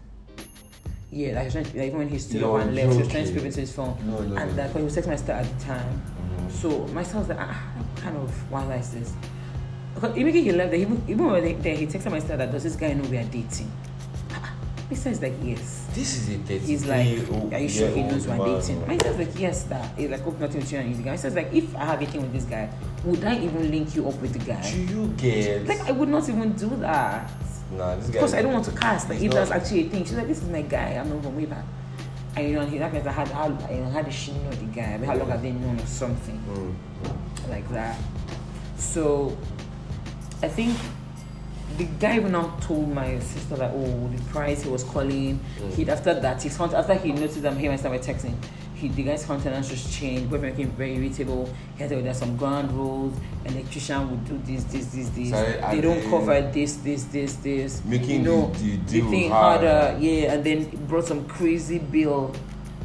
Speaker 2: Yeah, like, he trying to, like even when he stood up and left, he was trying to peep into his phone.
Speaker 1: No, no,
Speaker 2: and
Speaker 1: no.
Speaker 2: like when he was texting my sister at the time,
Speaker 1: Mhm.
Speaker 2: so my sister was like, "Ah, kind of wild is this?" Because immediately he left, there, even even when they, he texted my sister that does this guy know we are dating? My sister's like, "Yes."
Speaker 1: This is a 30
Speaker 2: He's like, "Are you sure he knows we're dating?" My sister's like, "Yes, that." He's like, "Hope nothing between you and guy." My sister's like, "If I have a thing with this guy, would I even link you up with the guy?"
Speaker 1: Do you get?
Speaker 2: Like I would not even do that.
Speaker 1: Nah, this guy.
Speaker 2: Because I don't want to cast. Like if that's actually a thing. She's like, this is my guy. I'm not from way back. And you know, he that means I had how you know, how did she know the guy? I mean, how long have they known or something
Speaker 1: Mm.
Speaker 2: like that? So I think the guy even now told my sister that oh the price he was calling.
Speaker 1: Mm.
Speaker 2: He after that content after he noticed that him and started texting. He, the guy's countenance just changed. Boyfriend became very irritable. He had to there's some ground rules. Electrician would do this, this, this, this.
Speaker 1: Sorry,
Speaker 2: they don't cover this, this, this, this.
Speaker 1: Making
Speaker 2: you know,
Speaker 1: the- the
Speaker 2: the
Speaker 1: deal
Speaker 2: thing
Speaker 1: harder.
Speaker 2: harder. Yeah, and then brought some crazy bill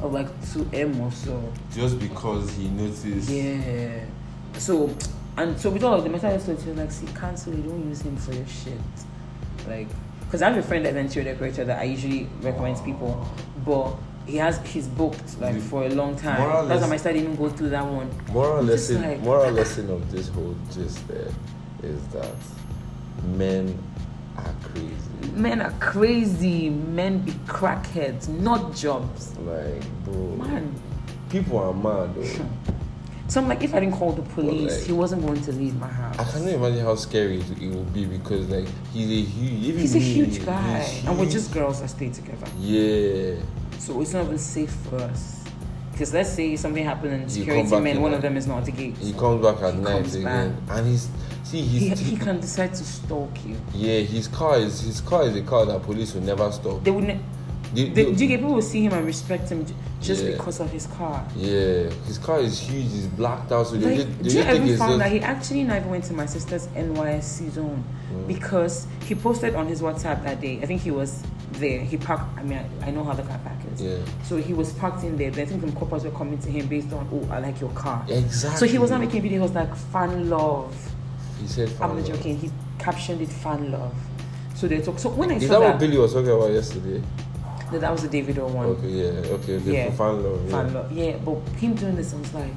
Speaker 2: of like two M or so.
Speaker 1: Just because he noticed.
Speaker 2: Yeah. So, and so with all of the to tell like, see, cancel it. Don't use him for your shit. Like, because I have a friend that's an interior decorator that I usually recommend to people, but he has he's booked like
Speaker 1: The
Speaker 2: for a long time.
Speaker 1: moral
Speaker 2: That's why my study even go through that one.
Speaker 1: Moral
Speaker 2: Just
Speaker 1: lesson,
Speaker 2: like-
Speaker 1: moral lesson of this whole gist there is that men are crazy.
Speaker 2: Men are crazy. Men be crackheads, not jobs.
Speaker 1: Like, bro,
Speaker 2: Man.
Speaker 1: people are mad though.
Speaker 2: So I'm like, if I didn't call the police,
Speaker 1: like-
Speaker 2: he wasn't going to leave my house.
Speaker 1: I cannot imagine how scary it, it would be because like he's a huge,
Speaker 2: He's a huge guy,
Speaker 1: he's
Speaker 2: and we're just girls that stay together.
Speaker 1: yeah.
Speaker 2: So it's not even safe for us. Because let's say something happened and security men, one
Speaker 1: like-
Speaker 2: of them is not at the gate.
Speaker 1: He comes back at
Speaker 2: He
Speaker 1: night again, and he's see he's
Speaker 2: He, he can decide to stalk you.
Speaker 1: yeah his car is his car is a car that police will never stop.
Speaker 2: They would. Ne-
Speaker 1: They-
Speaker 2: they,
Speaker 1: they-
Speaker 2: do people will see him and respect him just
Speaker 1: Yeah.
Speaker 2: because of his car?
Speaker 1: yeah, his car is huge. He's blacked out, so they
Speaker 2: Like,
Speaker 1: they
Speaker 2: do you ever found
Speaker 1: just
Speaker 2: that he actually never went to my sister's NYSC zone
Speaker 1: Mm.
Speaker 2: because he posted on his WhatsApp that day. I think he was there. He parked. I mean, I, I know how the car park is.
Speaker 1: yeah
Speaker 2: So he was parked in there. Then I think some coppers were coming to him based on, oh, I like your car.
Speaker 1: exactly.
Speaker 2: So he was not making videos like fan love.
Speaker 1: He said,
Speaker 2: I'm not
Speaker 1: love."
Speaker 2: joking. He captioned it fan love. So they talk. So when I
Speaker 1: Is
Speaker 2: saw
Speaker 1: that
Speaker 2: that,
Speaker 1: what Billy was talking about yesterday?
Speaker 2: that, that was the Davido one.
Speaker 1: Okay, yeah, okay, okay.
Speaker 2: Yeah.
Speaker 1: Fan love, yeah.
Speaker 2: Fan love. Yeah, but him doing this, I was like,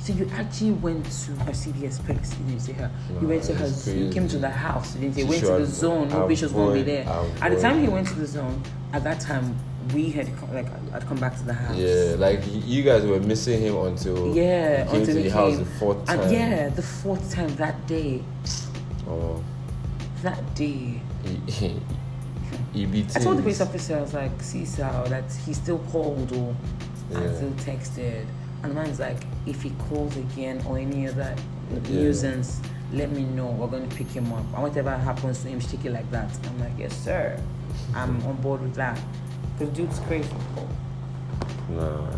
Speaker 2: so you actually went to her CDS place. You didn't see her. you went to her. zoo. You came to the house. You didn't say.
Speaker 1: She
Speaker 2: Went to the zone. No bitch was gonna be
Speaker 1: avoid-
Speaker 2: there. At the time he went to the zone, at that time we had come, like I'd come back to the house.
Speaker 1: Yeah, like you guys were missing him until
Speaker 2: Yeah,
Speaker 1: he came
Speaker 2: until
Speaker 1: to
Speaker 2: he
Speaker 1: the house the fourth time.
Speaker 2: And yeah, the fourth time that day.
Speaker 1: Oh,
Speaker 2: That day.
Speaker 1: he, he, he beat
Speaker 2: I told the police officer, I was like, see, sir, that he still called or
Speaker 1: Yeah.
Speaker 2: and still texted. And the man's like, if he calls again or any other
Speaker 1: Yeah.
Speaker 2: nuisance, let me know. We're going to pick him up. And whatever happens to him, stick it like that. I'm like, yes, sir. I'm on board with that. Because dude's crazy.
Speaker 1: Nah,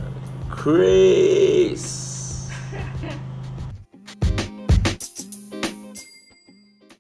Speaker 1: Chris.